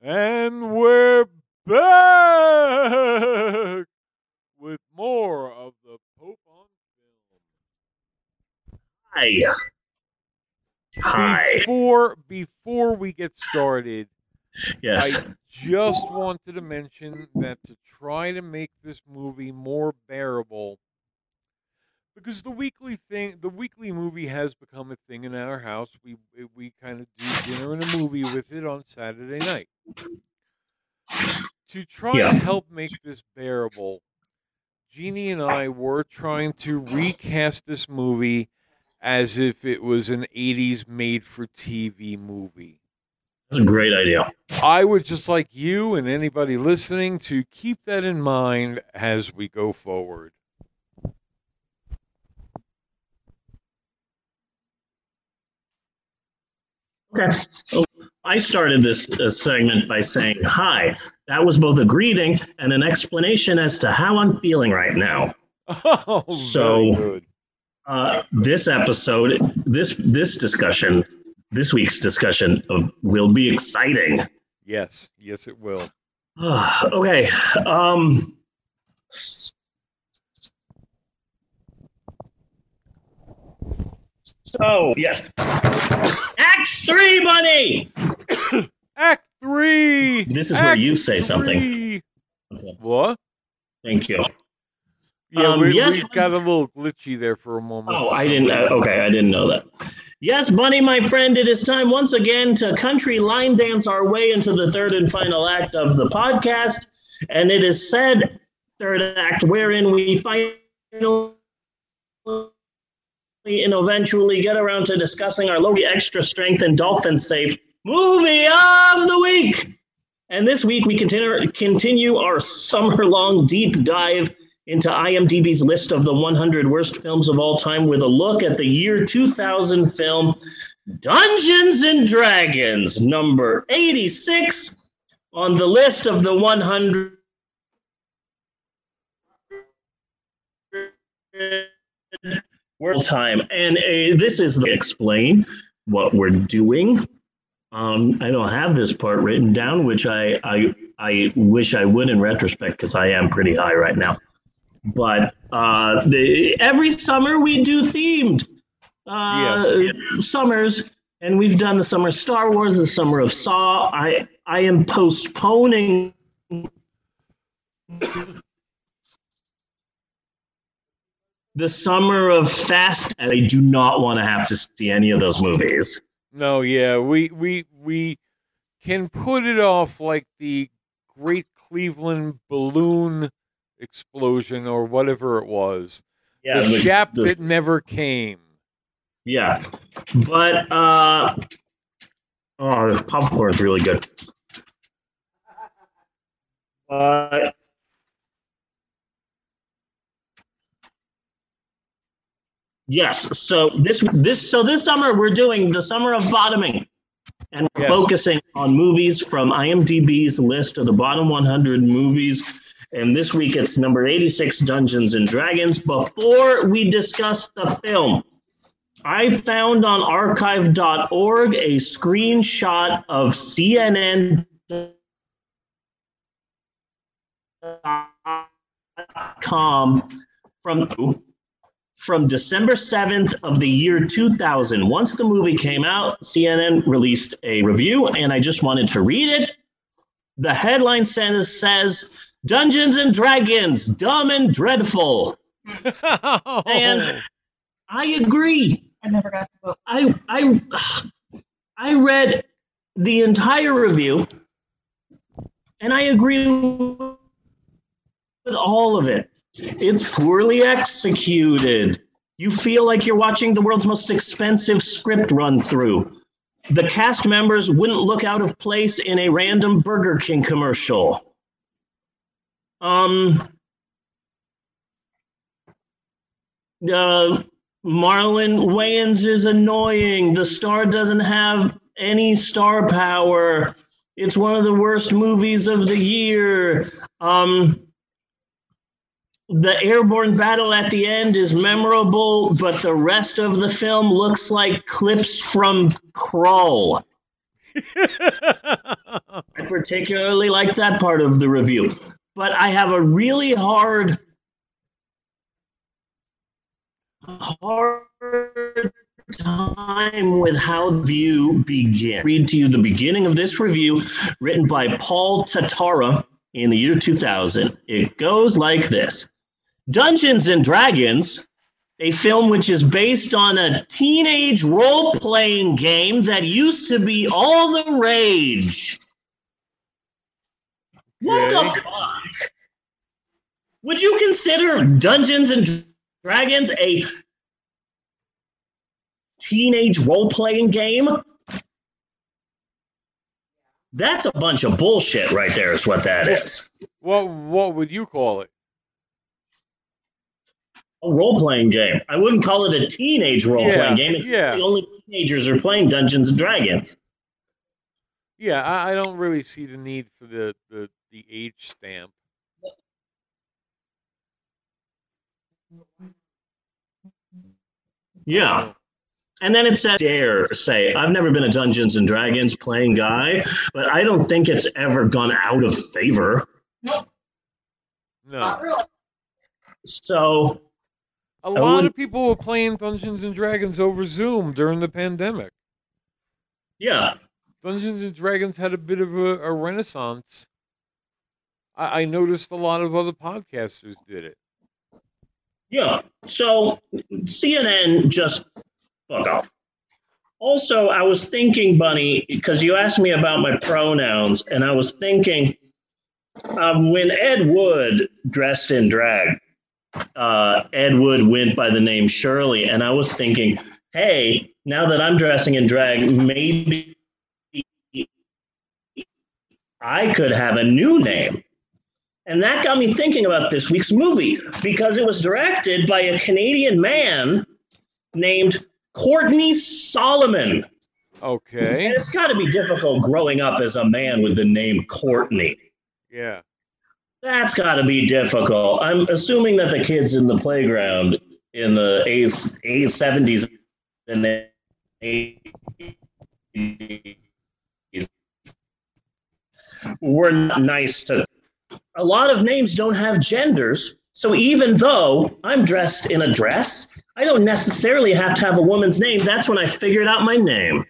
And we're back with more of the Pope on film. Hi. Hi. Before before we get started, Yes. I just wanted to mention that to try to make this movie more bearable, because the weekly thing, the weekly movie has become a thing in our house. We we kind of do dinner and a movie with it on Saturday night. To try Yeah. to help make this bearable, Jeannie and I were trying to recast this movie as if it was an 80s made for TV movie. That's a great idea. I would just like you and anybody listening to keep that in mind as we go forward. Okay. So I started this uh, segment by saying, Hi. That was both a greeting and an explanation as to how I'm feeling right now. Oh, So- Uh, this episode, this this discussion, this week's discussion of, will be exciting. Yes, yes, it will. okay. Um, so yes, Act Three, money. Act three. This is where you say something. three. Okay, What? thank you. Yeah, Um, we, yes, got a little glitchy there for a moment. Oh, I didn't. Uh, okay, I didn't know that. Yes, Bunny, my friend, it is time once again to country line dance our way into the third and final act of the podcast. And it is said third act wherein we finally and eventually get around to discussing our Loki extra strength and dolphin safe movie of the week. And this week we continue continue our summer long deep dive into IMDb's list of the 100 worst films of all time with a look at the year 2000 film Dungeons and Dragons, number 86 on the list of the 100 world time. And uh, this is the explain what we're doing. Um, I don't have this part written down, which I I, I wish I would in retrospect because I am pretty high right now but uh, the, every summer we do themed uh, summers, and we've done the summer of Star Wars, the summer of Saw. I I am postponing. The summer of Fast, and I do not want to have to see any of those movies. No, yeah, we we we can put it off like the Great Cleveland balloon explosion or whatever it was. Yeah, the the- shap the- that never came. Yeah, but uh, oh, this popcorn's really good. Uh, yes. So this this so this summer we're doing the summer of bottoming, and we're Yes. focusing on movies from IMDb's list of the bottom 100 movies. And this week it's number 86, Dungeons and Dragons. Before we discuss the film, I found on archive.org a screenshot of CNN com from from December 7th of the year 2000. Once the movie came out, CNN released a review and I just wanted to read it. The headline says says Dungeons and Dragons, dumb and dreadful. And- I agree. I never got the book. I I I read the entire review, and I agree with all of it. It's poorly executed. You feel like you're watching the world's most expensive script run through. The cast members wouldn't look out of place in a random Burger King commercial. Um. Uh, Marlon Wayans is annoying. The star doesn't have any star power. It's one of the worst movies of the year. Um, the airborne battle at the end is memorable, but the rest of the film looks like clips from Krull. I particularly like that part of the review, but I have a really hard hard time with how the review begins. Read to you the beginning of this review, written by Paul Tatara in the year 2000. It goes like this Dungeons and Dragons, a film which is based on a teenage role playing game that used to be all the rage. What the fuck? Would you consider Dungeons and Dragons a teenage role playing game? That's a bunch of bullshit right there, is what that is. What what would you call it? A role playing game. I wouldn't call it a teenage role Yeah, playing game. It's yeah. the only teenagers are playing Dungeons and Dragons. Yeah, I, I don't really see the need for the, the, the age stamp. Yeah. And then it says, dare say, I've never been a Dungeons and Dragons playing guy, but I don't think it's ever gone out of favor. No. So, A I lot of wouldn't- people were playing Dungeons and Dragons over Zoom during the pandemic. yeah. Dungeons and Dragons had a bit of a, a renaissance. I, I noticed a lot of other podcasters did it. Yeah. So CNN just fuck off. Also, I was thinking, Bunny, because you asked me about my pronouns, and I was thinking um, when Ed Wood dressed in drag, uh, Ed Wood went by the name Shirley, and I was thinking, hey, now that I'm dressing in drag, maybe I could have a new name. And that got me thinking about this week's movie because it was directed by a Canadian man named Courtney Solomon. Okay. And it's got to be difficult growing up as a man with the name Courtney. Yeah. That's got to be difficult. I'm assuming that the kids in the playground in the 80s, 70s and 80s were not nice to. A lot of names don't have genders. So even though I'm dressed in a dress, I don't necessarily have to have a woman's name. That's when I figured out my name.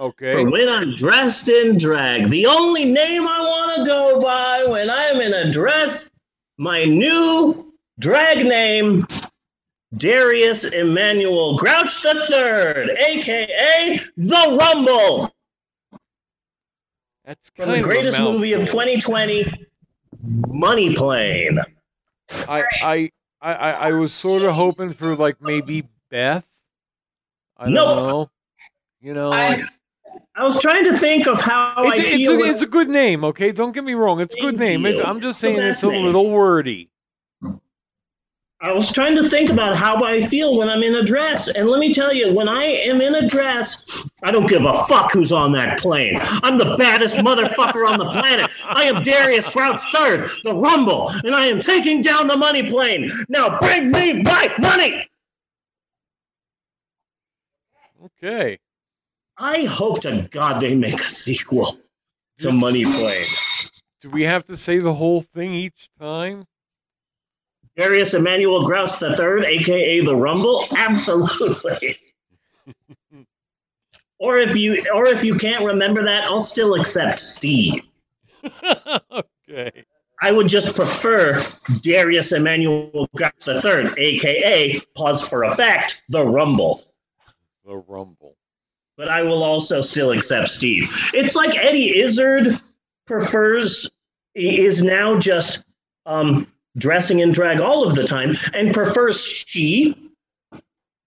Okay. For when I'm dressed in drag. The only name I want to go by when I'm in a dress, my new drag name, Darius Emmanuel Grouch III, aka The Rumble, That's from kind the of greatest movie of 2020, Money Plane. I, I, I, I I was sort of hoping for like maybe Beth. I don't Nope. know. You know, I- it's, I was trying to think of how I it's, a, it's, feel. a, when- it's a good name. Okay, don't get me wrong. It's a good Thank name. I'm just saying it's a little wordy. I was trying to think about how I feel when I'm in a dress. And let me tell you, when I am in a dress, I don't give a fuck who's on that plane. I'm the baddest motherfucker on the planet. I am Darius Grouch third, the Rumble, and I am taking down the money plane. Now bring me my money. Okay. I hope to God they make a sequel to Money Plane. Do we have to say the whole thing each time? Darius Emmanuel Grouch III, aka the Rumble? Absolutely. or if you or if you can't remember that, I'll still accept Steve. okay. I would just prefer Darius Emmanuel Grouch III, aka pause for effect, the Rumble. The Rumble. But I will also still accept Steve. It's like Eddie Izzard prefers is now just um, dressing in drag all of the time and prefers she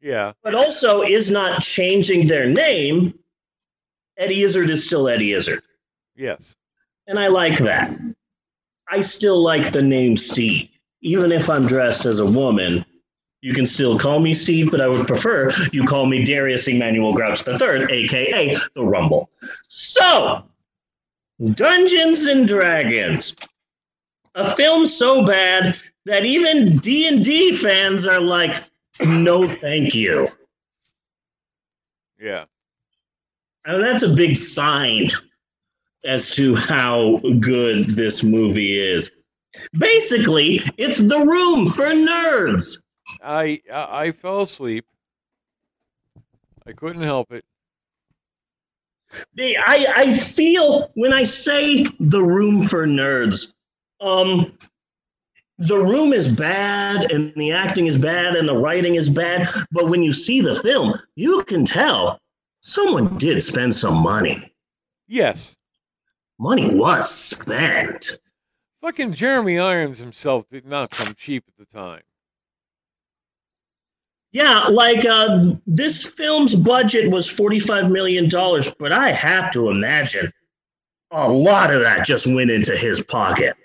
Yeah. but also is not changing their name. Eddie Izzard is still Eddie Izzard. Yes. And I like that. I still like the name Steve. Even if I'm dressed as a woman, you can still call me Steve, but I would prefer you call me Darius Emmanuel Grouch III, aka the Rumble. So, Dungeons and Dragons, a film so bad that even D&D fans are like, no thank you. Yeah. And that's a big sign as to how good this movie is. Basically, it's the room for nerds. I, I fell asleep. I couldn't help it. The- I, I feel when I say the room for nerds, um, the room is bad and the acting is bad and the writing is bad. But when you see the film, you can tell someone did spend some money. Yes. Money was spent. Fucking Jeremy Irons himself did not come cheap at the time. Yeah, like uh, this film's budget was $45 million, but I have to imagine a lot of that just went into his pocket.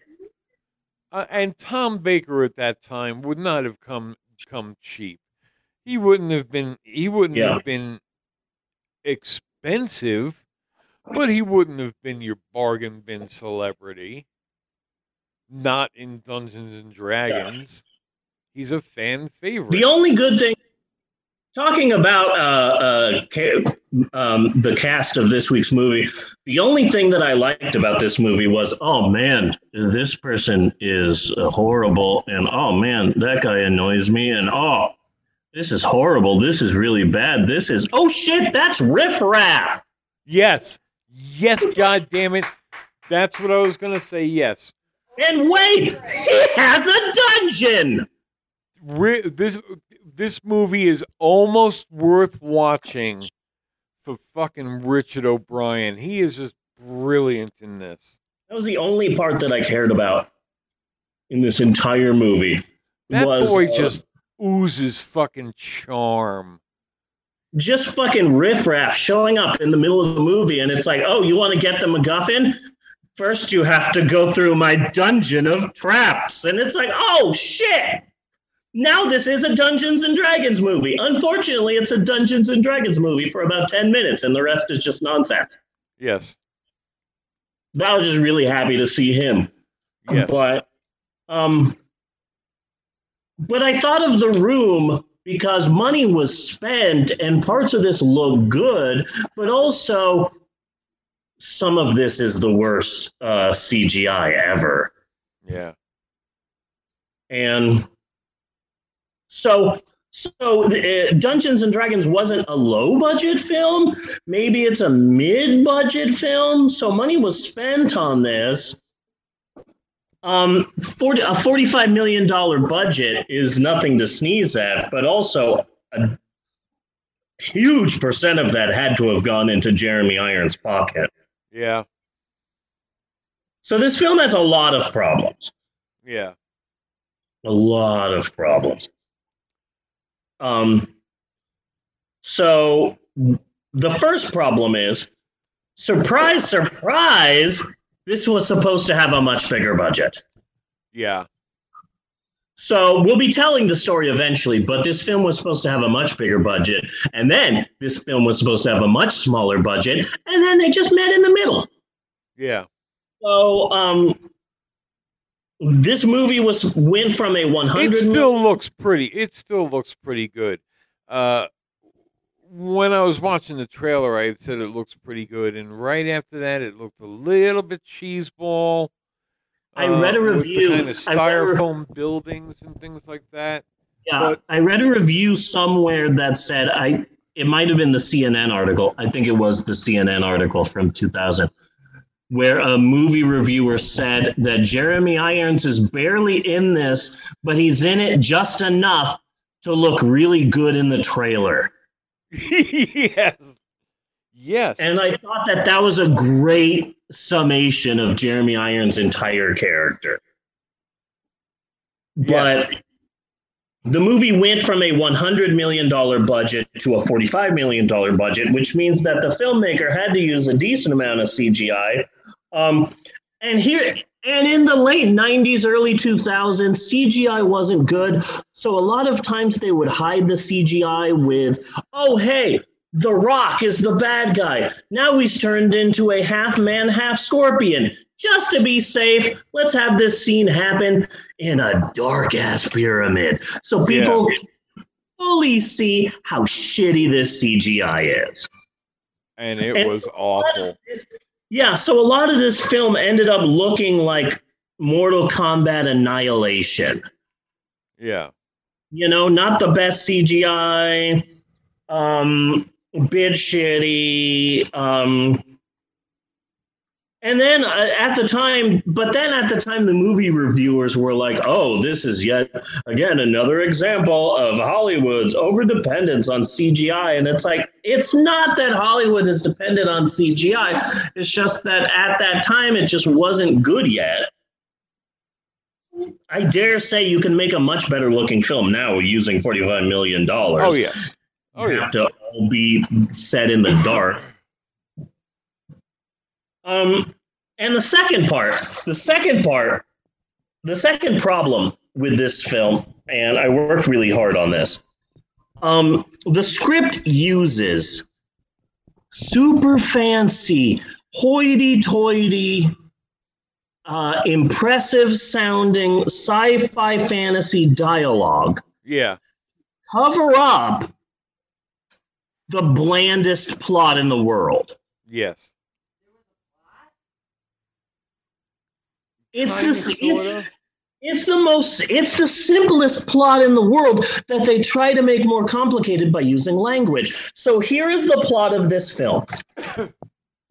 Uh, and Tom Baker at that time would not have come come cheap. He wouldn't have been he wouldn't Yeah. have been expensive, but he wouldn't have been your bargain bin celebrity. Not in Dungeons and Dragons. He's a fan favorite. The only good thing, talking about uh, uh, um, the cast of this week's movie, the only thing that I liked about this movie was, oh man, this person is horrible, and oh man, that guy annoys me, and oh, this is horrible. This is really bad. This is oh shit, that's Riff Raff. yes. Yes, god damn it. That's what I was gonna say, yes. And wait, he has a dungeon. This this movie is almost worth watching for fucking Richard O'Brien. He is just brilliant in this. That was the only part that I cared about in this entire movie. That was, boy uh, just oozes fucking charm. just fucking riffraff showing up in the middle of the movie, and it's like, oh, you want to get the MacGuffin? First, you have to go through my dungeon of traps, and it's like, oh shit! Now this is a Dungeons and Dragons movie. Unfortunately, it's a Dungeons and Dragons movie for about ten minutes, and the rest is just nonsense. Yes. But I was just really happy to see him. Yes. But um but I thought of the room because money was spent and parts of this look good, but also some of this is the worst uh, CGI ever. yeah. And so so uh, Dungeons and Dragons wasn't a low budget film. Maybe it's a mid budget film. So money was spent on this. Um, 40, a $45 million budget is nothing to sneeze at, but also a huge percent of that had to have gone into Jeremy Irons' pocket. Yeah. So this film has a lot of problems. Yeah. a lot of problems. Um, so the first problem is surprise, surprise, this was supposed to have a much bigger budget. Yeah. So we'll be telling the story eventually, but this film was supposed to have a much bigger budget. And then this film was supposed to have a much smaller budget. And then they just met in the middle. Yeah. So um, this movie was went from a 100 It still looks pretty. It still looks pretty good. Uh, when I was watching the trailer, I said it looks pretty good, and right after that, it looked a little bit cheeseball. I read a with review- The kind of I read re- styrofoam buildings and things like that. Yeah, But- I read a review somewhere that said I it might have been the CNN article. I think it was the CNN article from 2000 where a movie reviewer said that Jeremy Irons is barely in this, but he's in it just enough to look really good in the trailer. yes. Yes. And I thought that that was a great summation of Jeremy Irons' entire character. Yes. The movie went from a $100 million budget to a $45 million budget, which means that the filmmaker had to use a decent amount of CGI. Um, and here, and in the late 90s, early 2000s, CGI wasn't good. So a lot of times they would hide the CGI with, oh, hey, The Rock is the bad guy. Now he's turned into a half man, half scorpion. Just to be safe, let's have this scene happen in a dark ass pyramid. So people fully see how shitty this CGI is. and it and was a lot of awful. this- Yeah, so a lot of this film ended up looking like Mortal Kombat Annihilation. Yeah. You know, not the best CGI, um, bit shitty. Um, and then uh, at the time, but then at the time, the movie reviewers were like, oh, this is yet again another example of Hollywood's overdependence on CGI. And it's like, it's not that Hollywood is dependent on CGI, it's just that at that time, it just wasn't good yet. I dare say you can make a much better looking film now using $45 million. Oh, yes. Oh, you yeah. have to all be set in the dark. Um, and the second part, the second part, the second problem with this film, and I worked really hard on this. Um, the script uses super fancy, hoity-toity, uh, impressive sounding sci-fi fantasy dialogue Yeah. cover up the blandest plot in the world. Yes. It's Kinda, it's, it's the most it's the simplest plot in the world that they try to make more complicated by using language. So here is the plot of this film.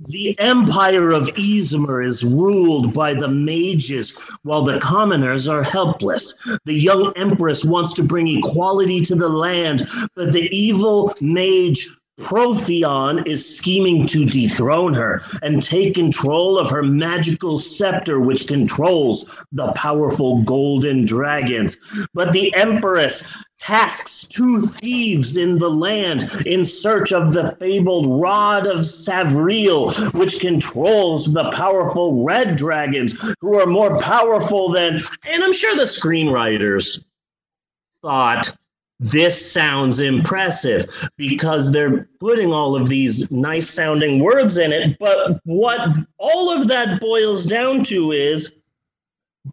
The empire of Izmer is ruled by the mages while the commoners are helpless. The young empress wants to bring equality to the land, but the evil mage Profion is scheming to dethrone her and take control of her magical scepter, which controls the powerful golden dragons. But the Empress tasks two thieves in the land in search of the fabled Rod of Savrille, which controls the powerful red dragons, who are more powerful than. And I'm sure the screenwriters thought this sounds impressive because they're putting all of these nice sounding words in it. But what all of that boils down to is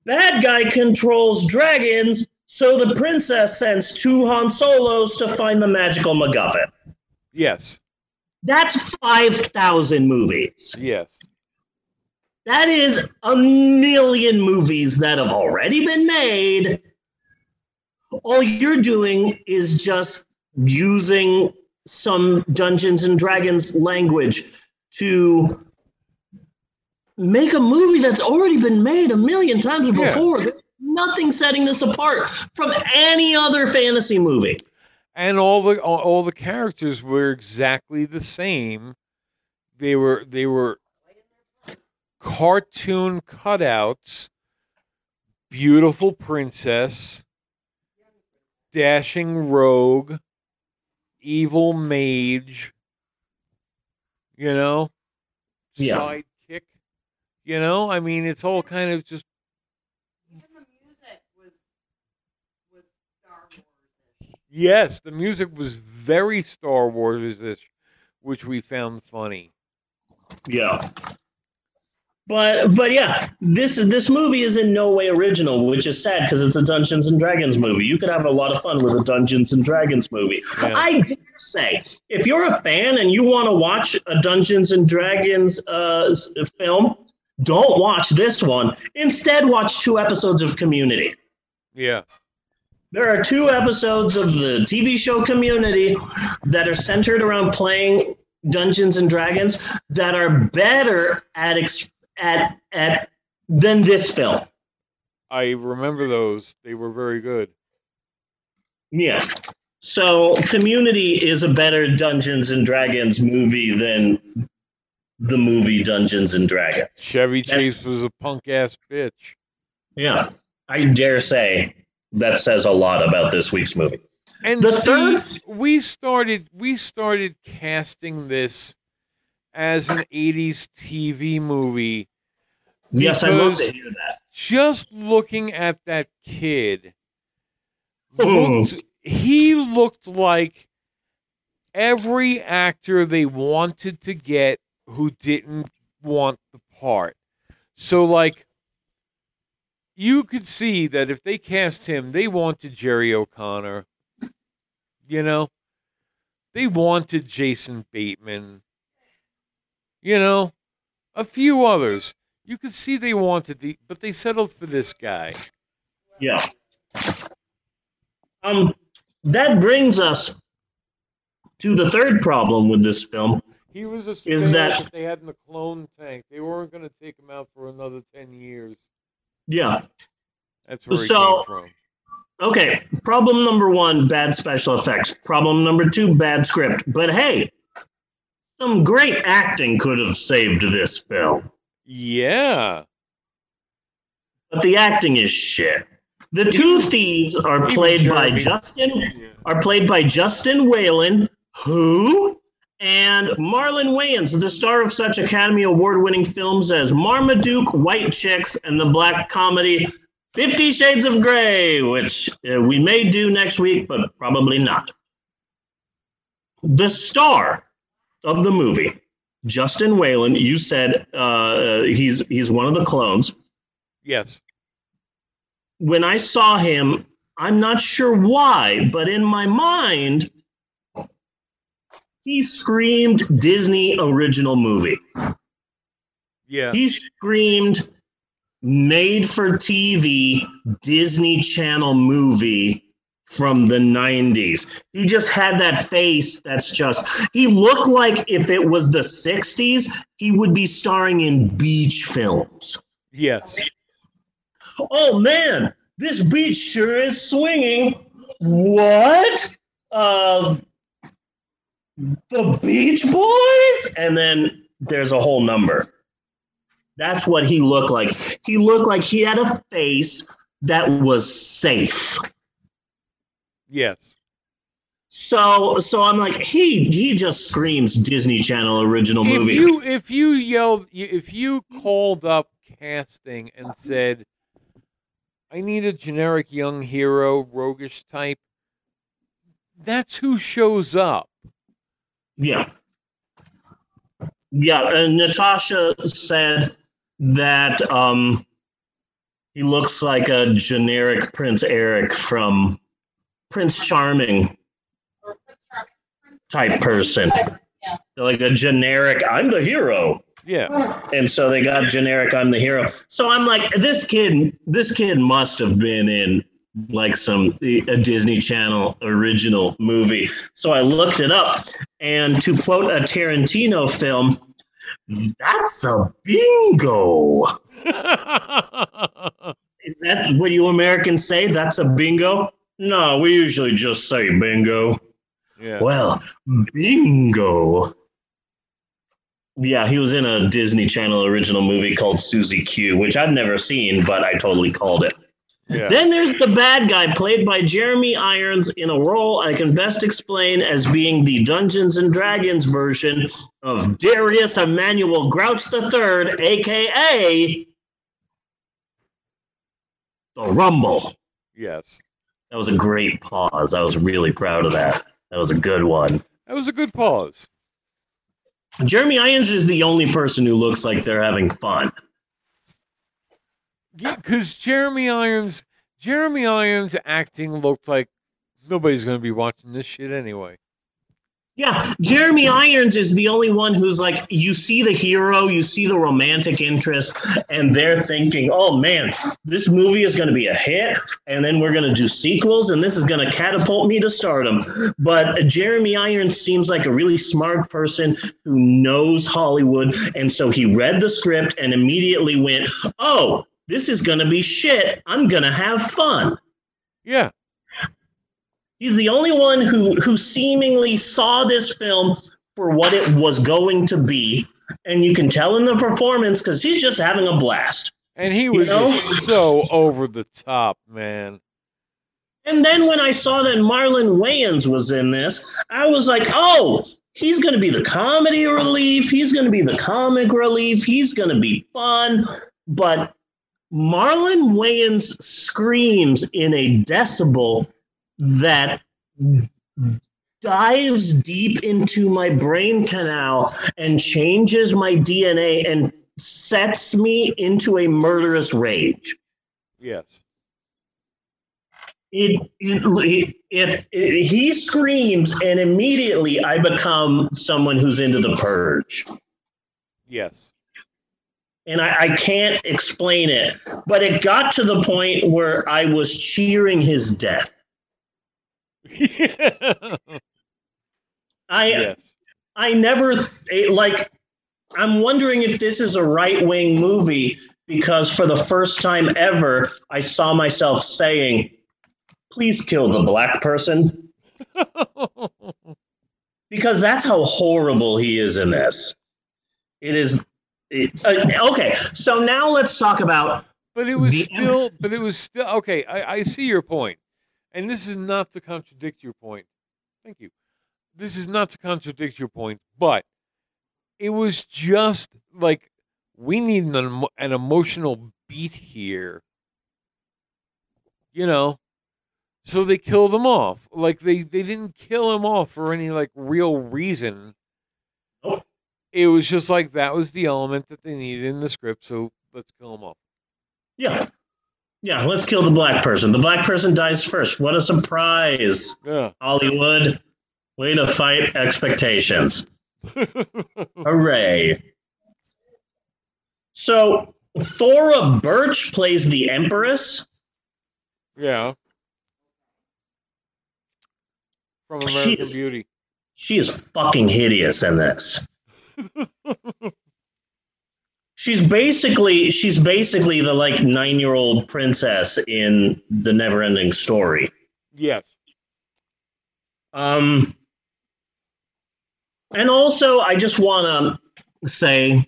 bad guy controls dragons, so the princess sends two Han Solos to find the magical MacGuffin. Yes. That's 5,000 movies. Yes. That is a million movies that have already been made. All you're doing is just using some Dungeons and Dragons language to make a movie that's already been made a million times before. There's nothing setting this apart from any other fantasy movie. and all the all, all the characters were exactly the same. They were they were cartoon cutouts. Beautiful princess, dashing rogue, evil mage. You know, Yeah. sidekick. You know, I mean, it's all kind of just Even the music was was Star Wars-ish. Yes, the music was very Star Wars ish, which we found funny. Yeah. But but yeah, this this movie is in no way original, which is sad because it's a Dungeons and Dragons movie. You could have a lot of fun with a Dungeons and Dragons movie. Yeah. I dare say, if you're a fan and you want to watch a Dungeons and Dragons uh, film, don't watch this one. Instead, watch two episodes of Community. Yeah, There are two episodes of the TV show Community that are centered around playing Dungeons and Dragons that are better at ex- at at than this film. I remember those. They were very good. Yeah. So Community is a better Dungeons and Dragons movie than the movie Dungeons and Dragons. Chevy That's- Chase was a punk ass bitch. Yeah. I dare say that says a lot about this week's movie. And The see, third- we started we started casting this as an '80s TV movie. Yes, I love to hear that. Just looking at that kid, looked, he looked like every actor they wanted to get who didn't want the part. So, like, you could see that if they cast him, they wanted Jerry O'Connell. You know, they wanted Jason Bateman. You know, a few others. You could see they wanted the, but they settled for this guy. Yeah. Um, that brings us to the third problem with this film. He was a Is that- that they had in the clone tank. They weren't going to take him out for another ten years. Yeah. That's where he So- came from. Okay. Problem number one: bad special effects. Problem number two: bad script. But hey, some great acting could have saved this film. Yeah. But the acting is shit. The two thieves are played by Justin are played by Justin Whalin, who and Marlon Wayans, the star of such Academy Award winning films as Marmaduke, White Chicks, and the black comedy Fifty Shades of Grey, which uh, we may do next week, but probably not. The star of the movie, Justin Whalin, you said uh, he's he's one of the clones Yes. when I saw him, I'm not sure why, but in my mind, he screamed Disney original movie. Yeah. He screamed made for TV Disney Channel movie from the 90s. He just had that face that's just, he looked like if it was the 60s, he would be starring in beach films. Yes. oh man, this beach sure is swinging. What? Uh, the Beach Boys? And then there's a whole number. That's what he looked like. He looked like he had a face that was safe. Yes. So, so I'm like, he he just screams Disney Channel original If movie. you if you yelled if you called up casting and said, "I need a generic young hero, roguish type," that's who shows up. Yeah. Yeah, and Natasha said that um, he looks like a generic Prince Eric from Prince Charming type person. Like a generic, I'm the hero. Yeah. And so they got generic, I'm the hero. So I'm like, this kid, this kid must have been in like some a Disney Channel original movie. So I looked it up, and to quote a Tarantino film, that's a bingo. Is that what you Americans say? That's a bingo? No, we usually just say bingo. yeah. Well, bingo. Yeah, he was in a Disney Channel original movie called Susie Q, which I've never seen, but I totally called it. Yeah. Then there's the bad guy, played by Jeremy Irons, in a role I can best explain as being the Dungeons and Dragons version of Darius Emmanuel Grouch III, aka the Rumble. Yes. That was a great pause. I was really proud of that. That was a good one. That was a good pause. Jeremy Irons is the only person who looks like they're having fun. Because Jeremy Irons, Jeremy Irons acting looked like nobody's going to be watching this shit anyway. Yeah, Jeremy Irons is the only one who's like, you see the hero, you see the romantic interest, and they're thinking, oh man, this movie is going to be a hit, and then we're going to do sequels, and this is going to catapult me to stardom. But Jeremy Irons seems like a really smart person who knows Hollywood, and so he read the script and immediately went, oh, this is going to be shit. I'm going to have fun. Yeah. He's the only one who who seemingly saw this film for what it was going to be, and you can tell in the performance because he's just having a blast. And he was know? just so over the top, man. And then when I saw that Marlon Wayans was in this, I was like, oh, he's going to be the comedy relief. He's going to be the comic relief. He's going to be fun. But Marlon Wayans screams in a decibel that dives deep into my brain canal and changes my DNA and sets me into a murderous rage. Yes. It, it, it, it, he screams and immediately I become someone who's into the purge. Yes. And I, I can't explain it. But it got to the point where I was cheering his death. I yes. I never it, like. I'm wondering if this is a right wing movie because for the first time ever, I saw myself saying, "Please kill the black person," because that's how horrible he is in this. It is. Uh, okay, so now let's talk about But it was The- still, but it was still okay. I, I see your point, and this is not to contradict your point. Thank you. This is not to contradict your point, but it was just like we need an, an emotional beat here. You know, so they killed him off. Like they they didn't kill him off for any like real reason. Nope. It was just like that was the element that they needed in the script. So let's kill them off. yeah, yeah. Let's kill the black person. The black person dies first. What a surprise, Yeah. Hollywood! Way to fight expectations. Hooray! So Thora Birch plays the Empress. Yeah. From She American is- Beauty. She is fucking hideous in this. She's basically she's basically the like nine year old princess in the never ending story. Yes. Um, and also, I just want to say,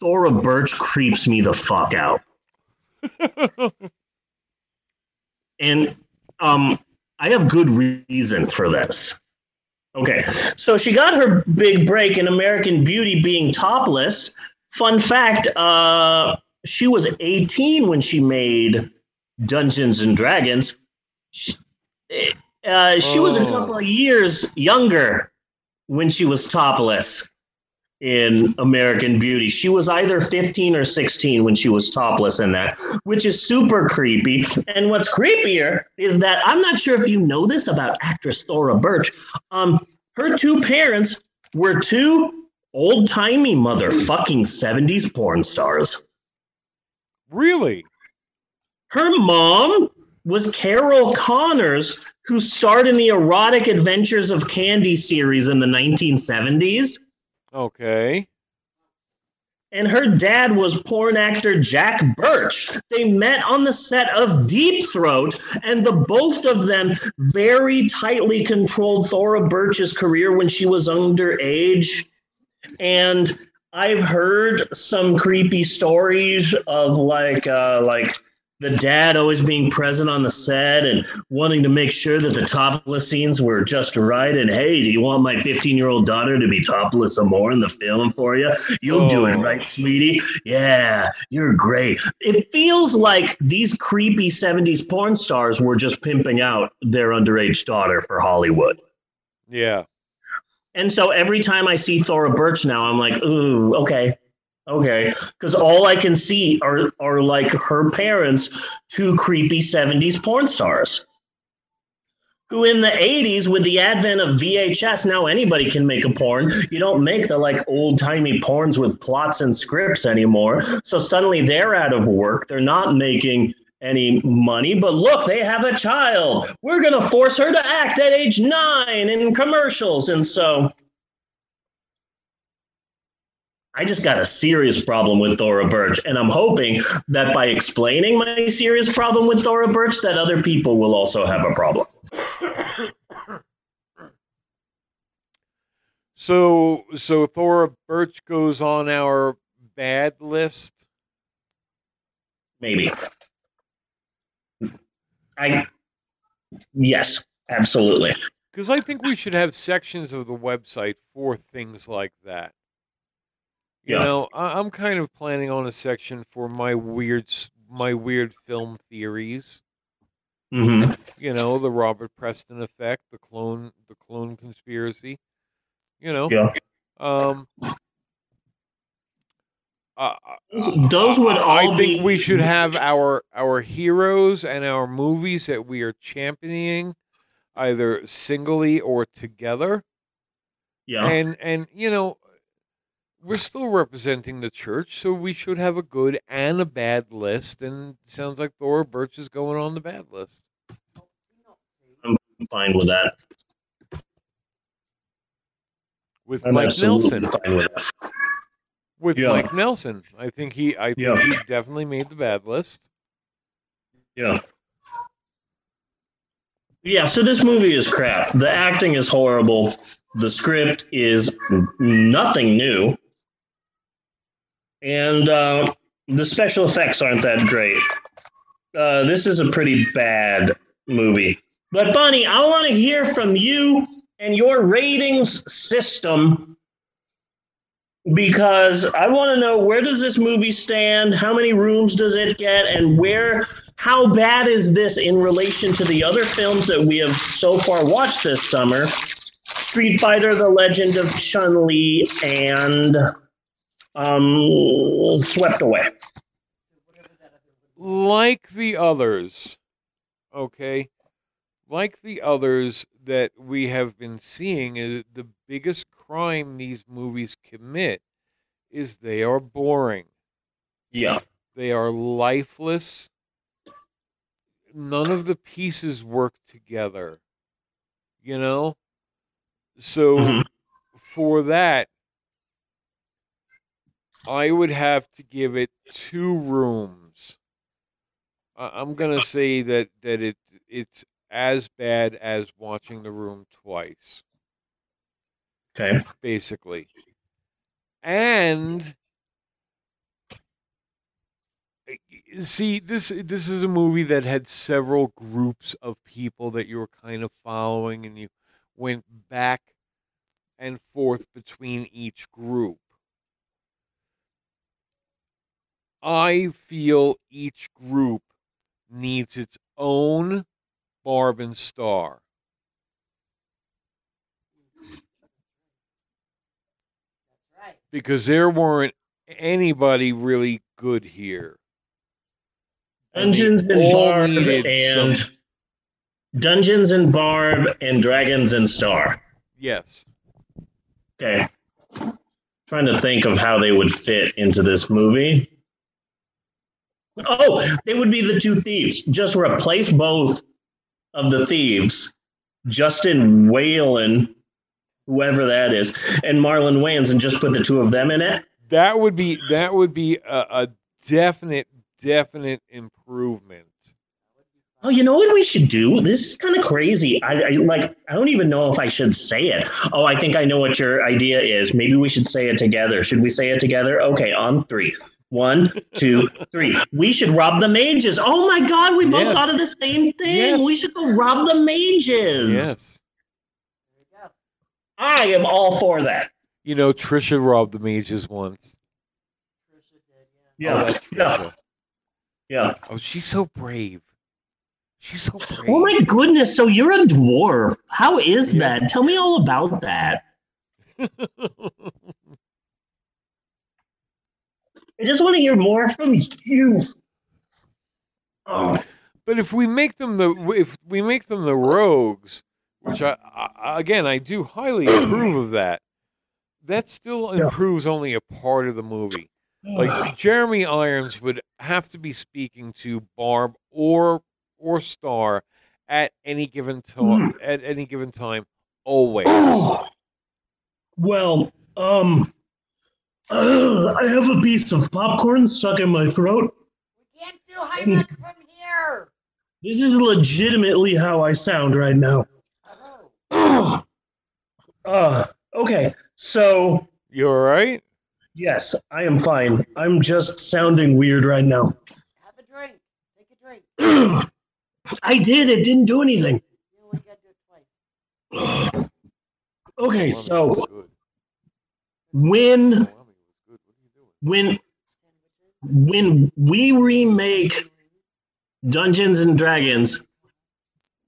Thora Birch creeps me the fuck out. And um, I have good reason for this. Okay, so she got her big break in American Beauty being topless. Fun fact: uh, she was 18 when she made Dungeons and Dragons. She, uh, she was a Oh. couple of years younger when she was topless in American Beauty. She was either 15 or 16 when she was topless in that, which is super creepy. And what's creepier is that I'm not sure if you know this about actress Thora Birch. Um, her two parents were two old timey motherfucking 70s porn stars. really? Her mom was Carol Connors, who starred in the Erotic Adventures of Candy series in the 1970s. Okay. And her dad was porn actor Jack Birch. They met on the set of Deep Throat, and the both of them very tightly controlled Thora Birch's career when she was underage. And I've heard some creepy stories of like uh, like the dad always being present on the set and wanting to make sure that the topless scenes were just right. And hey, do you want my 15 year old daughter to be topless some more in the film for you? You'll do it, Oh. right, sweetie? Yeah, you're great. It feels like these creepy 70s porn stars were just pimping out their underage daughter for Hollywood. Yeah. And so every time I see Thora Birch now, I'm like, ooh, okay, okay, because all I can see are are like her parents, two creepy '70s porn stars, who in the '80s, with the advent of VHS, now anybody can make a porn. You don't make the like old timey porns with plots and scripts anymore. So suddenly they're out of work. They're not making any money, but look, they have a child. We're going to force her to act at age nine in commercials. And so I just got a serious problem with Thora Birch. And I'm hoping that by explaining my serious problem with Thora Birch, that other people will also have a problem. So so Thora Birch goes on our bad list. Maybe. I, yes, absolutely. Because I think we should have sections of the website for things like that. You Yeah. know, I, I'm kind of planning on a section for my weird, my weird film theories. hmm You know, the Robert Preston effect, the clone, the clone conspiracy. You know, Yeah. um, uh, Those- would I think be- we should have our our heroes and our movies that we are championing, either singly or together. Yeah. and and you know we're still representing the church, so we should have a good and a bad list. And sounds like Thora Birch is going on the bad list. I'm fine with that. with I'm Mike Nelson. with. With Yeah. Mike Nelson, I think he, I think Yeah. he definitely made the bad list. Yeah. Yeah, so this movie is crap. The acting is horrible. The script is nothing new. And uh, the special effects aren't that great. Uh, this is a pretty bad movie. But, Bonnie, I want to hear from you and your ratings system because I want to know where does this movie stand? How many rooms does it get? And where how bad is this in relation to the other films that we have so far watched this summer? Street Fighter: The Legend of Chun Li and um, Swept Away. Like the others, okay, like the others that we have been seeing, is the biggest crime these movies commit is they are boring. Yeah, They are lifeless. None of the pieces work together. You know? So Mhm. for that, I would have to give it two rooms. I- I'm gonna say that that it it's as bad as watching The Room twice okay. basically. And see, this this is a movie that had several groups of people that you were kind of following, and you went back and forth between each group. I feel each group needs its own Barb and Star. Right. because there weren't anybody really good here. Dungeons and all Barb and some- Dungeons and Barb and Dragons and Star. yes, Okay. Trying to think of how they would fit into this movie. Oh, they would be the two thieves. Just replace both of the thieves, Justin Whalin, whoever that is, and Marlon Wayans, and just put the two of them in it. that would be that would be a, a definite definite improvement. Oh, you know what we should do? This is kind of crazy. I, I like. I don't even know if I should say it. Oh, I think I know what your idea is. Maybe we should say it together. Should we say it together? Okay, on three. One, two, three. We should rob the mages. Oh my God, we both Yes. thought of the same thing. Yes. We should go rob the mages. Yes, There you go. I am all for that. you know Trisha robbed the mages once. Trisha did, yeah. Yeah, oh, yeah, yeah. Oh, she's so brave. She's so brave. Oh my goodness! So you're a dwarf. How is Yeah. that? Tell me all about that. I just want to hear more from you. Oh, But if we make them the if we make them the rogues, which I, I again I do highly approve of that, that still Yeah. improves only a part of the movie. Like Jeremy Irons would have to be speaking to Barb or or Star at any given time at any given time always. well, um, uh, I have a piece of popcorn stuck in my throat. We can't do Heimlich from here. This is legitimately how I sound right now. Oh. Uh, okay, so You all right? yes, I am fine. I'm just sounding weird right now. Have a drink. Take a drink. I did. It didn't do anything. You only got to do it twice. Okay, so was good. when Salami was good. What are you doing? When when we remake Dungeons and Dragons,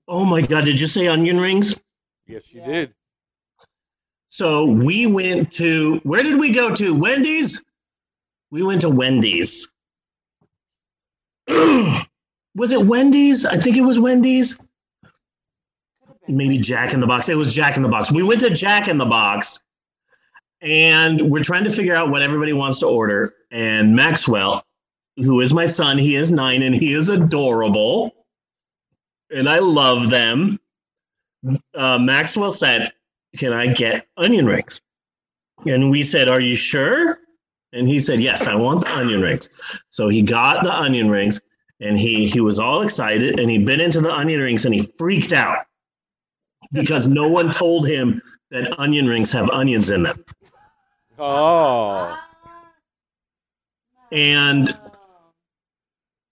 oh my god, did you say onion rings? Yes, you did. So we went to where did we go to? Wendy's? We went to Wendy's. was it Wendy's? I think it was Wendy's. Could have been. Maybe Jack in the Box. It was Jack in the Box. We went to Jack in the Box and we're trying to figure out what everybody wants to order. And Maxwell, who is my son, he is nine and he is adorable, and I love them. Uh, Maxwell said, "Can I get onion rings?" And we said, "Are you sure?" And he said, "Yes, I want the onion rings." So he got the onion rings, and he he was all excited, and he bit into the onion rings, and he freaked out because no one told him that onion rings have onions in them. Oh. And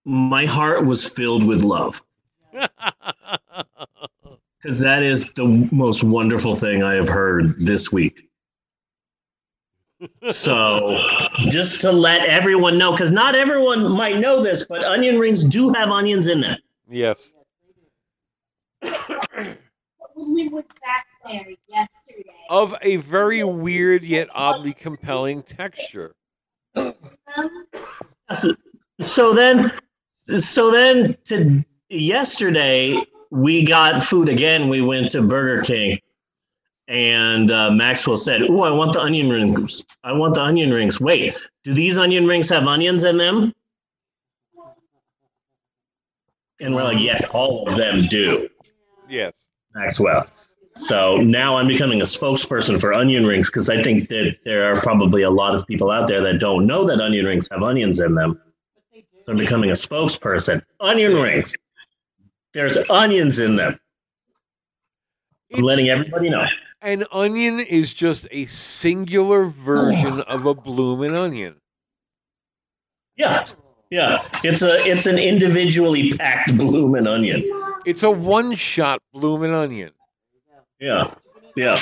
my heart was filled with love because that is the most wonderful thing I have heard this week. So, just to let everyone know, because not everyone might know this, but onion rings do have onions in them. yes. When we went back there yesterday, Of a very weird yet oddly compelling texture. So- So then, so then to yesterday we got food again. We went to Burger King, and uh, Maxwell said, "Oh, I want the onion rings. I want the onion rings. Wait, do these onion rings have onions in them?" And we're like, "Yes, all of them do." Yes. Maxwell. So now I'm becoming a spokesperson for onion rings because I think that there are probably a lot of people out there that don't know that onion rings have onions in them. So I'm becoming a spokesperson. Onion rings. There's onions in them. I'm It's- letting everybody know. An onion is just a singular version of a bloomin' onion. Yeah. Yeah. It's a it's an individually packed bloomin' onion. It's a one shot bloomin' onion. Yeah. Yeah.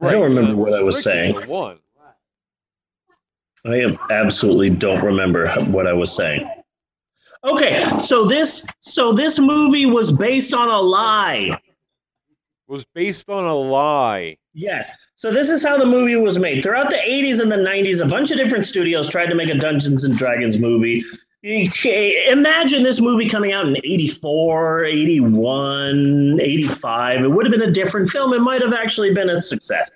I don't remember uh, what I was saying. One. I am absolutely don't remember what I was saying. Okay, so this so this movie was based on a lie. Was based on a lie. Yes. So this is how the movie was made. Throughout the 80s and the 90s, a bunch of different studios tried to make a Dungeons and Dragons movie. Imagine this movie coming out in 84, 81, 85. It would have been a different film. It might have actually been a success.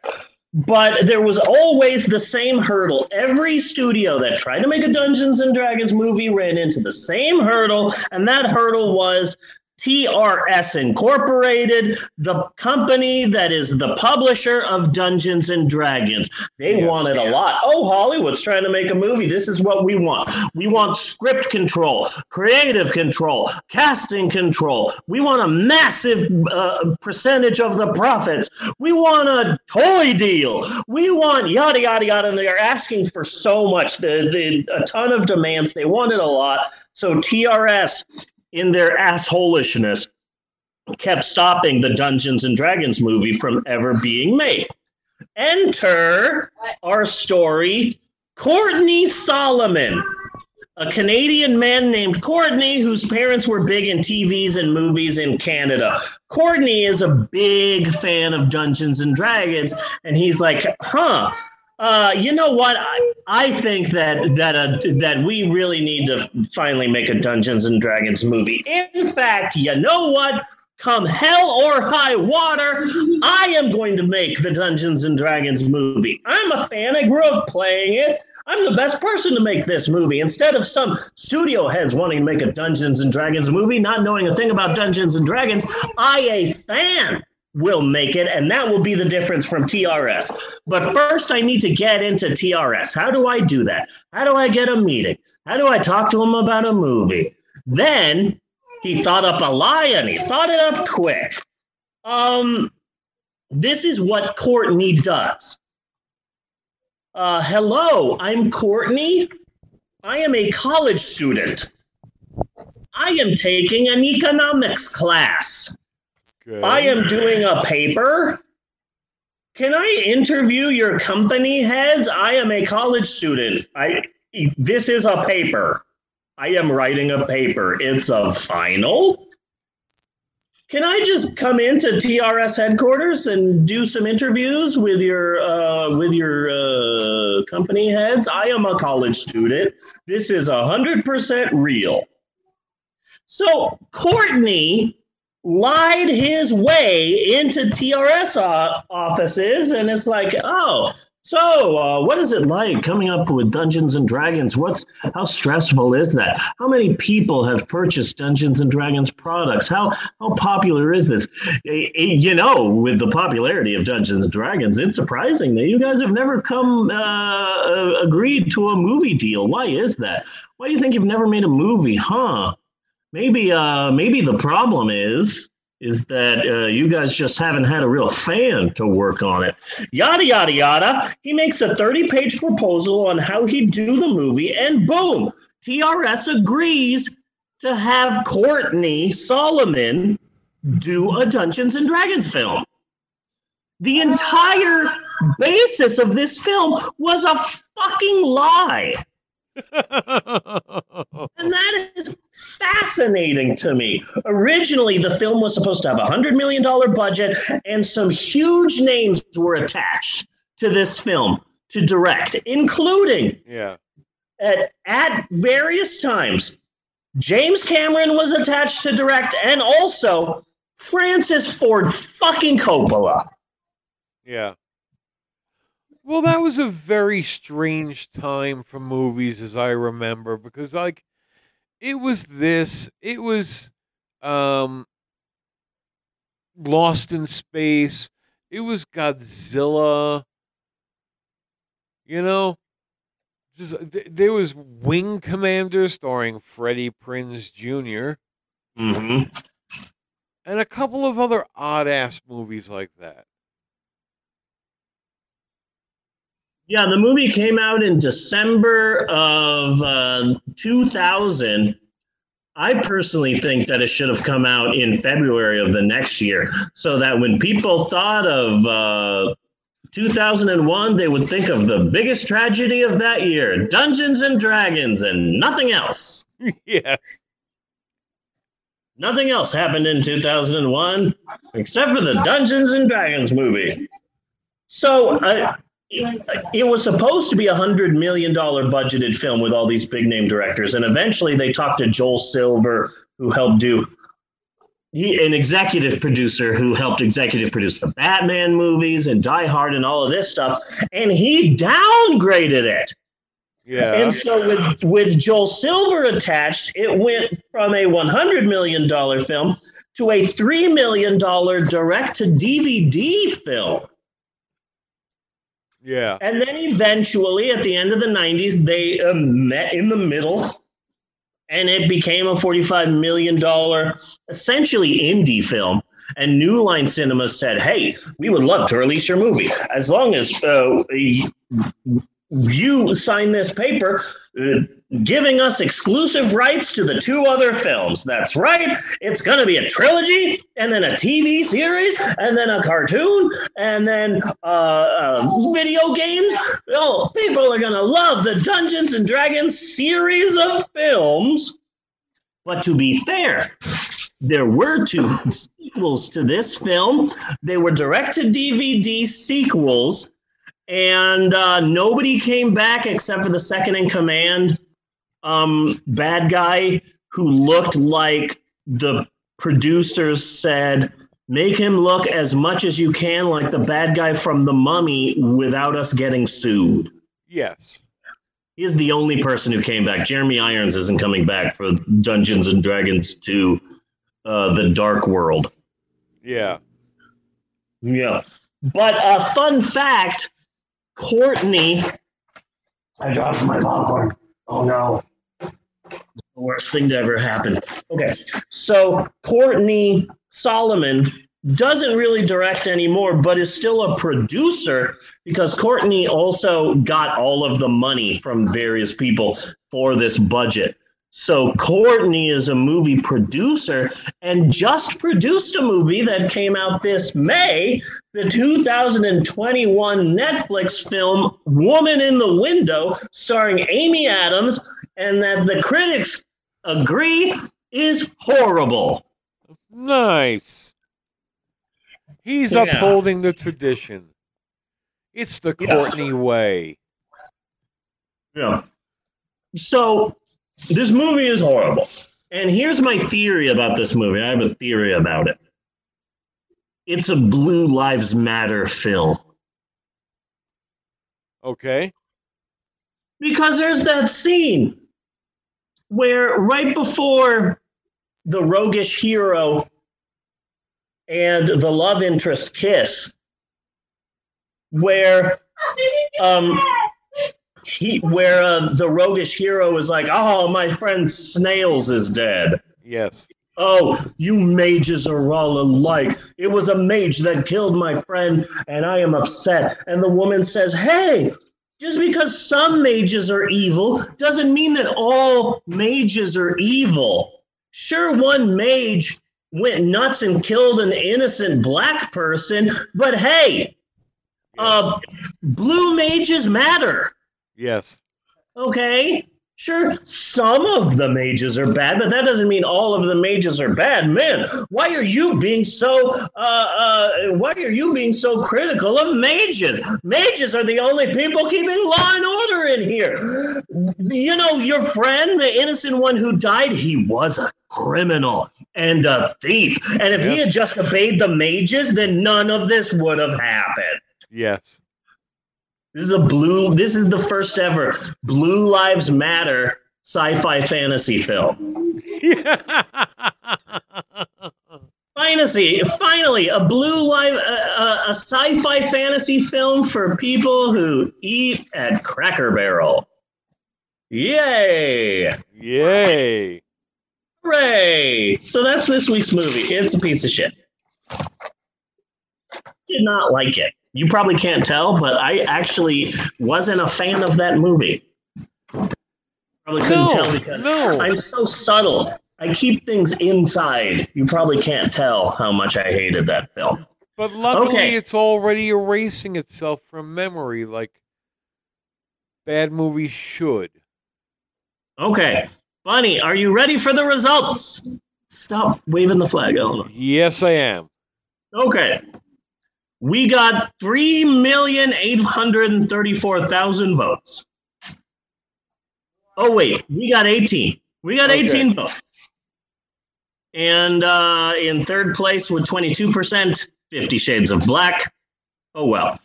But there was always the same hurdle. Every studio that tried to make a Dungeons and Dragons movie ran into the same hurdle, and that hurdle was TRS Incorporated, the company that is the publisher of Dungeons and Dragons. They Yes. wanted a lot. Oh, Hollywood's trying to make a movie. This is what we want. We want script control, creative control, casting control. We want a massive uh, percentage of the profits. We want a toy deal. We want yada yada yada. And they're asking for so much. The, the a ton of demands. They wanted a lot. So TRS in their assholishness, kept stopping the Dungeons and Dragons movie from ever being made. Enter our story Courtney Solomon, a Canadian man named Courtney whose parents were big in TVs and movies in Canada. Courtney is a big fan of Dungeons and Dragons, and he's like, huh. Uh, you know what? I, I think that that uh, that we really need to finally make a Dungeons and Dragons movie. In fact, you know what? Come hell or high water, I am going to make the Dungeons and Dragons movie. I'm a fan. I grew up playing it. I'm the best person to make this movie. Instead of some studio heads wanting to make a Dungeons and Dragons movie, not knowing a thing about Dungeons and Dragons, I, a fan, will make it, and that will be the difference from TRS. But first, I need to get into TRS. How do I do that? How do I get a meeting? How do I talk to him about a movie? Then he thought up a lie and he thought it up quick. Um, this is what Courtney does. Uh, hello, I'm Courtney. I am a college student. I am taking an economics class. Good. I am doing a paper. Can I interview your company heads? I am a college student. I this is a paper. I am writing a paper. It's a final. Can I just come into TRS headquarters and do some interviews with your uh, with your uh, company heads? I am a college student. This is hundred percent real. So Courtney lied his way into TRS offices, and it's like, oh, so uh, what is it like coming up with Dungeons and Dragons? What's how stressful is that? How many people have purchased Dungeons and Dragons products? How how popular is this? Eh, eh, You know, with the popularity of Dungeons and Dragons, it's surprising that you guys have never come uh, uh, agreed to a movie deal. Why is that? Why do you think you've never made a movie, huh? Maybe uh, maybe the problem is is that uh, you guys just haven't had a real fan to work on it. Yada yada yada. He makes a 30-page proposal on how he'd do the movie, and boom, TRS agrees to have Courtney Solomon do a Dungeons and Dragons film. The entire basis of this film was a fucking lie. And that is fascinating to me. Originally, the film was supposed to have a $100 million budget, and some huge names were attached to this film to direct, including yeah. at, at various times. James Cameron was attached to direct, and also Francis Ford fucking Coppola. Yeah. Well, that was a very strange time for movies, as I remember, because like it was this, it was um Lost in Space, it was Godzilla, you know, just th- there was Wing Commander starring Freddie Prinze Jr. Mm-hmm. and a couple of other odd ass movies like that. Yeah, the movie came out in December of uh, 2000. I personally think that it should have come out in February of the next year, so that when people thought of uh, 2001, they would think of the biggest tragedy of that year Dungeons and Dragons and nothing else. yeah. Nothing else happened in 2001 except for the Dungeons and Dragons movie. So uh, it was supposed to be a hundred million dollar budgeted film with all these big name directors, and eventually they talked to Joel Silver, who helped do. He, an executive producer who helped executive produce the Batman movies and Die Hard and all of this stuff, and he downgraded it. Yeah. And so with with Joel Silver attached, it went from a one hundred million dollar film to a three million dollar direct to DVD film. Yeah. And then eventually, at the end of the '90s, they uh, met in the middle, and it became a forty-five million dollar, essentially indie film. And New Line Cinema said, "Hey, we would love to release your movie as long as uh, you sign this paper uh, giving us exclusive rights to the two other films. That's right. It's going to be a trilogy and then a TV series and then a cartoon and then uh, uh, video games. Oh, people are going to love the Dungeons and Dragons series of films. But to be fair, there were two sequels to this film. They were direct to DVD sequels and uh, nobody came back except for the second in command um, bad guy who looked like the producers said make him look as much as you can like the bad guy from the mummy without us getting sued Yes. he's the only person who came back jeremy irons isn't coming back for dungeons and dragons 2 uh, the dark world Yeah. Yeah. But a uh, fun fact Courtney. I dropped my popcorn. Oh no. The worst thing to ever happen. Okay. So Courtney Solomon doesn't really direct anymore, but is still a producer because Courtney also got all of the money from various people for this budget. So Courtney is a movie producer and just produced a movie that came out this May, the 2021 Netflix film Woman in the Window, starring Amy Adams, and that the critics agree is horrible. Nice. He's Yeah. upholding the tradition. It's the Yeah. Courtney way. Yeah. So this movie is horrible. And here's my theory about this movie. I have a theory about it. It's a Blue Lives Matter film. Okay. Because there's that scene where right before the roguish hero and the love interest kiss, where um he where uh, the roguish hero is like, "Oh, my friend Snails is dead." Yes. Oh, you mages are all alike. It was a mage that killed my friend, and I am upset. And the woman says, Hey, just because some mages are evil doesn't mean that all mages are evil. Sure, one mage went nuts and killed an innocent black person, but hey, uh, blue mages matter. Yes. Okay. Sure, some of the mages are bad, but that doesn't mean all of the mages are bad. Man, why are you being so uh, uh, why are you being so critical of mages? Mages are the only people keeping law and order in here. You know, your friend, the innocent one who died, he was a criminal and a thief. And if he had just obeyed the mages, then none of this would have happened. Yes. This is a blue. This is the first ever Blue Lives Matter sci-fi fantasy film. Fantasy, finally, a blue live, a, a, sci-fi fantasy film for people who eat at Cracker Barrel. Yay! Yay. Hooray! So that's this week's movie. It's a piece of shit. Did not like it. You probably can't tell, but I actually wasn't a fan of that movie. Probably couldn't No, tell because no. I'm so subtle. I keep things inside. You probably can't tell how much I hated that film. But luckily, Okay. it's already erasing itself from memory like bad movies should. Okay, Bunny, are you ready for the results? Stop waving the flag. Oh, Yes, I am. Okay. We got 3,834,000 votes. Oh, wait. We got 18. We got Okay. 18 votes. And uh, in third place with 22%, Fifty Shades of Black. Oh, well.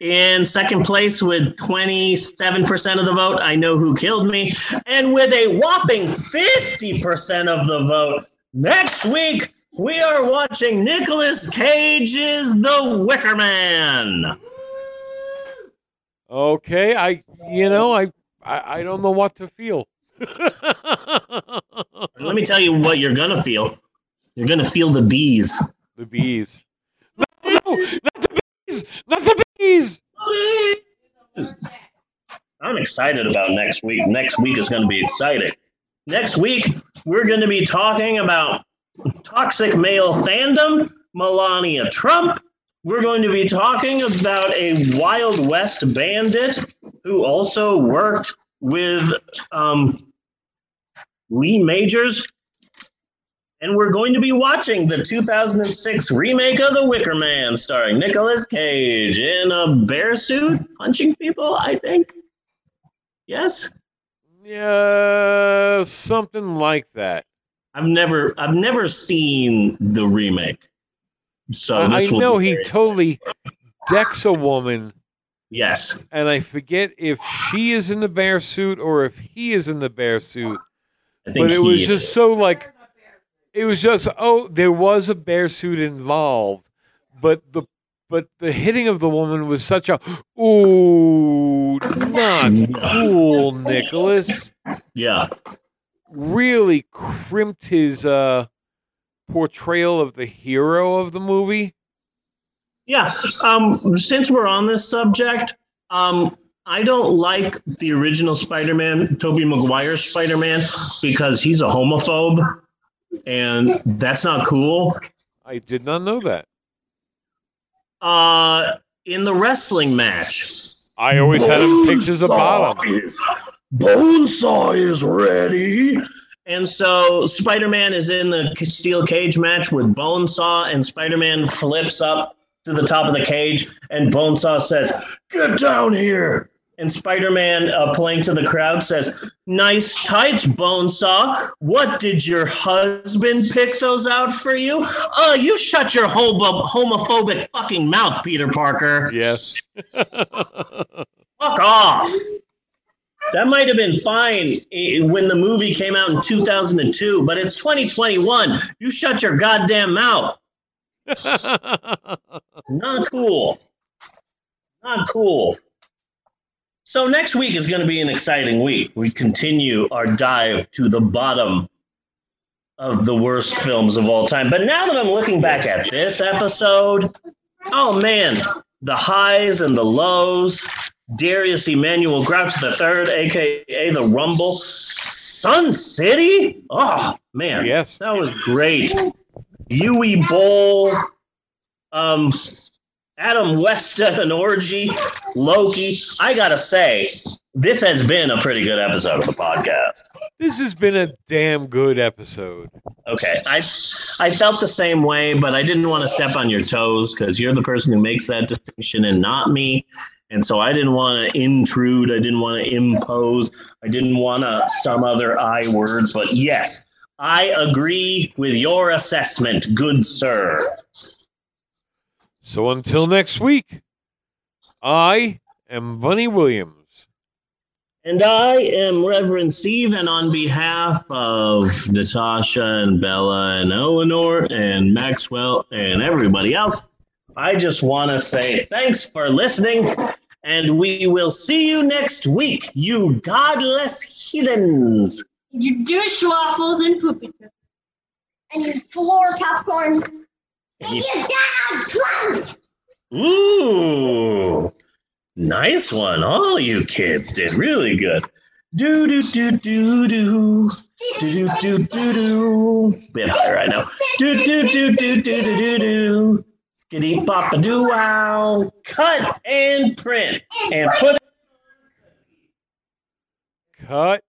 In second place with 27% of the vote, I Know Who Killed Me. And with a whopping 50% of the vote, next week we are watching Nicolas Cage's The Wicker Man. Okay, I you know, I I, I don't know what to feel. Let me tell you what you're gonna feel. You're gonna feel the bees. the bees. No, no, not the bees! Not the bees! I'm excited about next week. Next week is going to be exciting. Next week, we're going to be talking about toxic male fandom, Melania Trump. We're going to be talking about a Wild West bandit who also worked with um, Lee Majors. And we're going to be watching the 2006 remake of The Wicker Man, starring Nicolas Cage in a bear suit, punching people, I think. Yes? Yeah, something like that. I've never I've never seen the remake. So I, I know he totally decks a woman, Yes. and I forget if she is in the bear suit or if he is in the bear suit. But it was is. just so like it was just oh there was a bear suit involved, but the but the hitting of the woman was such a ooh not cool, Nicholas. Yeah. Really crimped his uh portrayal of the hero of the movie. Yes. Um since we're on this subject, um I don't like the original Spider-Man, Tobey Maguire's Spider-Man, because he's a homophobe, and that's not cool. I did not know that. Uh, in the wrestling match, I always had him picked as a bottom. Is, Bonesaw is ready. And so Spider Man is in the steel cage match with Bonesaw, and Spider Man flips up to the top of the cage, and Bonesaw says, Get down here. And Spider Man, uh, playing to the crowd, says, Nice tights, Bonesaw. What did your husband pick those out for you? Uh, you shut your homo- homophobic fucking mouth, Peter Parker. Yes. Fuck off. That might have been fine eh, when the movie came out in 2002, but it's 2021. You shut your goddamn mouth. Not cool. Not cool. So next week is going to be an exciting week. We continue our dive to the bottom of the worst films of all time. But now that I'm looking back at this episode, oh man, the highs and the lows. Darius Emmanuel Grouch the Third, aka the Rumble, Sun City. Oh man, yes. that was great. Yui Bowl, um, Adam West an orgy, Loki. I gotta say, this has been a pretty good episode of the podcast. This has been a damn good episode. Okay, I I felt the same way, but I didn't want to step on your toes because you're the person who makes that distinction and not me. And so I didn't want to intrude. I didn't want to impose. I didn't want to some other I words. But yes, I agree with your assessment, good sir. So until next week, I am Bunny Williams. And I am Reverend Steve, and on behalf of Natasha and Bella and Eleanor and Maxwell and everybody else, I just want to say thanks for listening, and we will see you next week, you godless heathens. You douche waffles and poopy toots. And you floor popcorn. And And you you- got plums. Ooh, nice one. All you kids did really good. Do do do do do do do do do do. Bit higher right now. Do do do do do do do do. Skitty pop a doo wow. Cut and print and put. Cut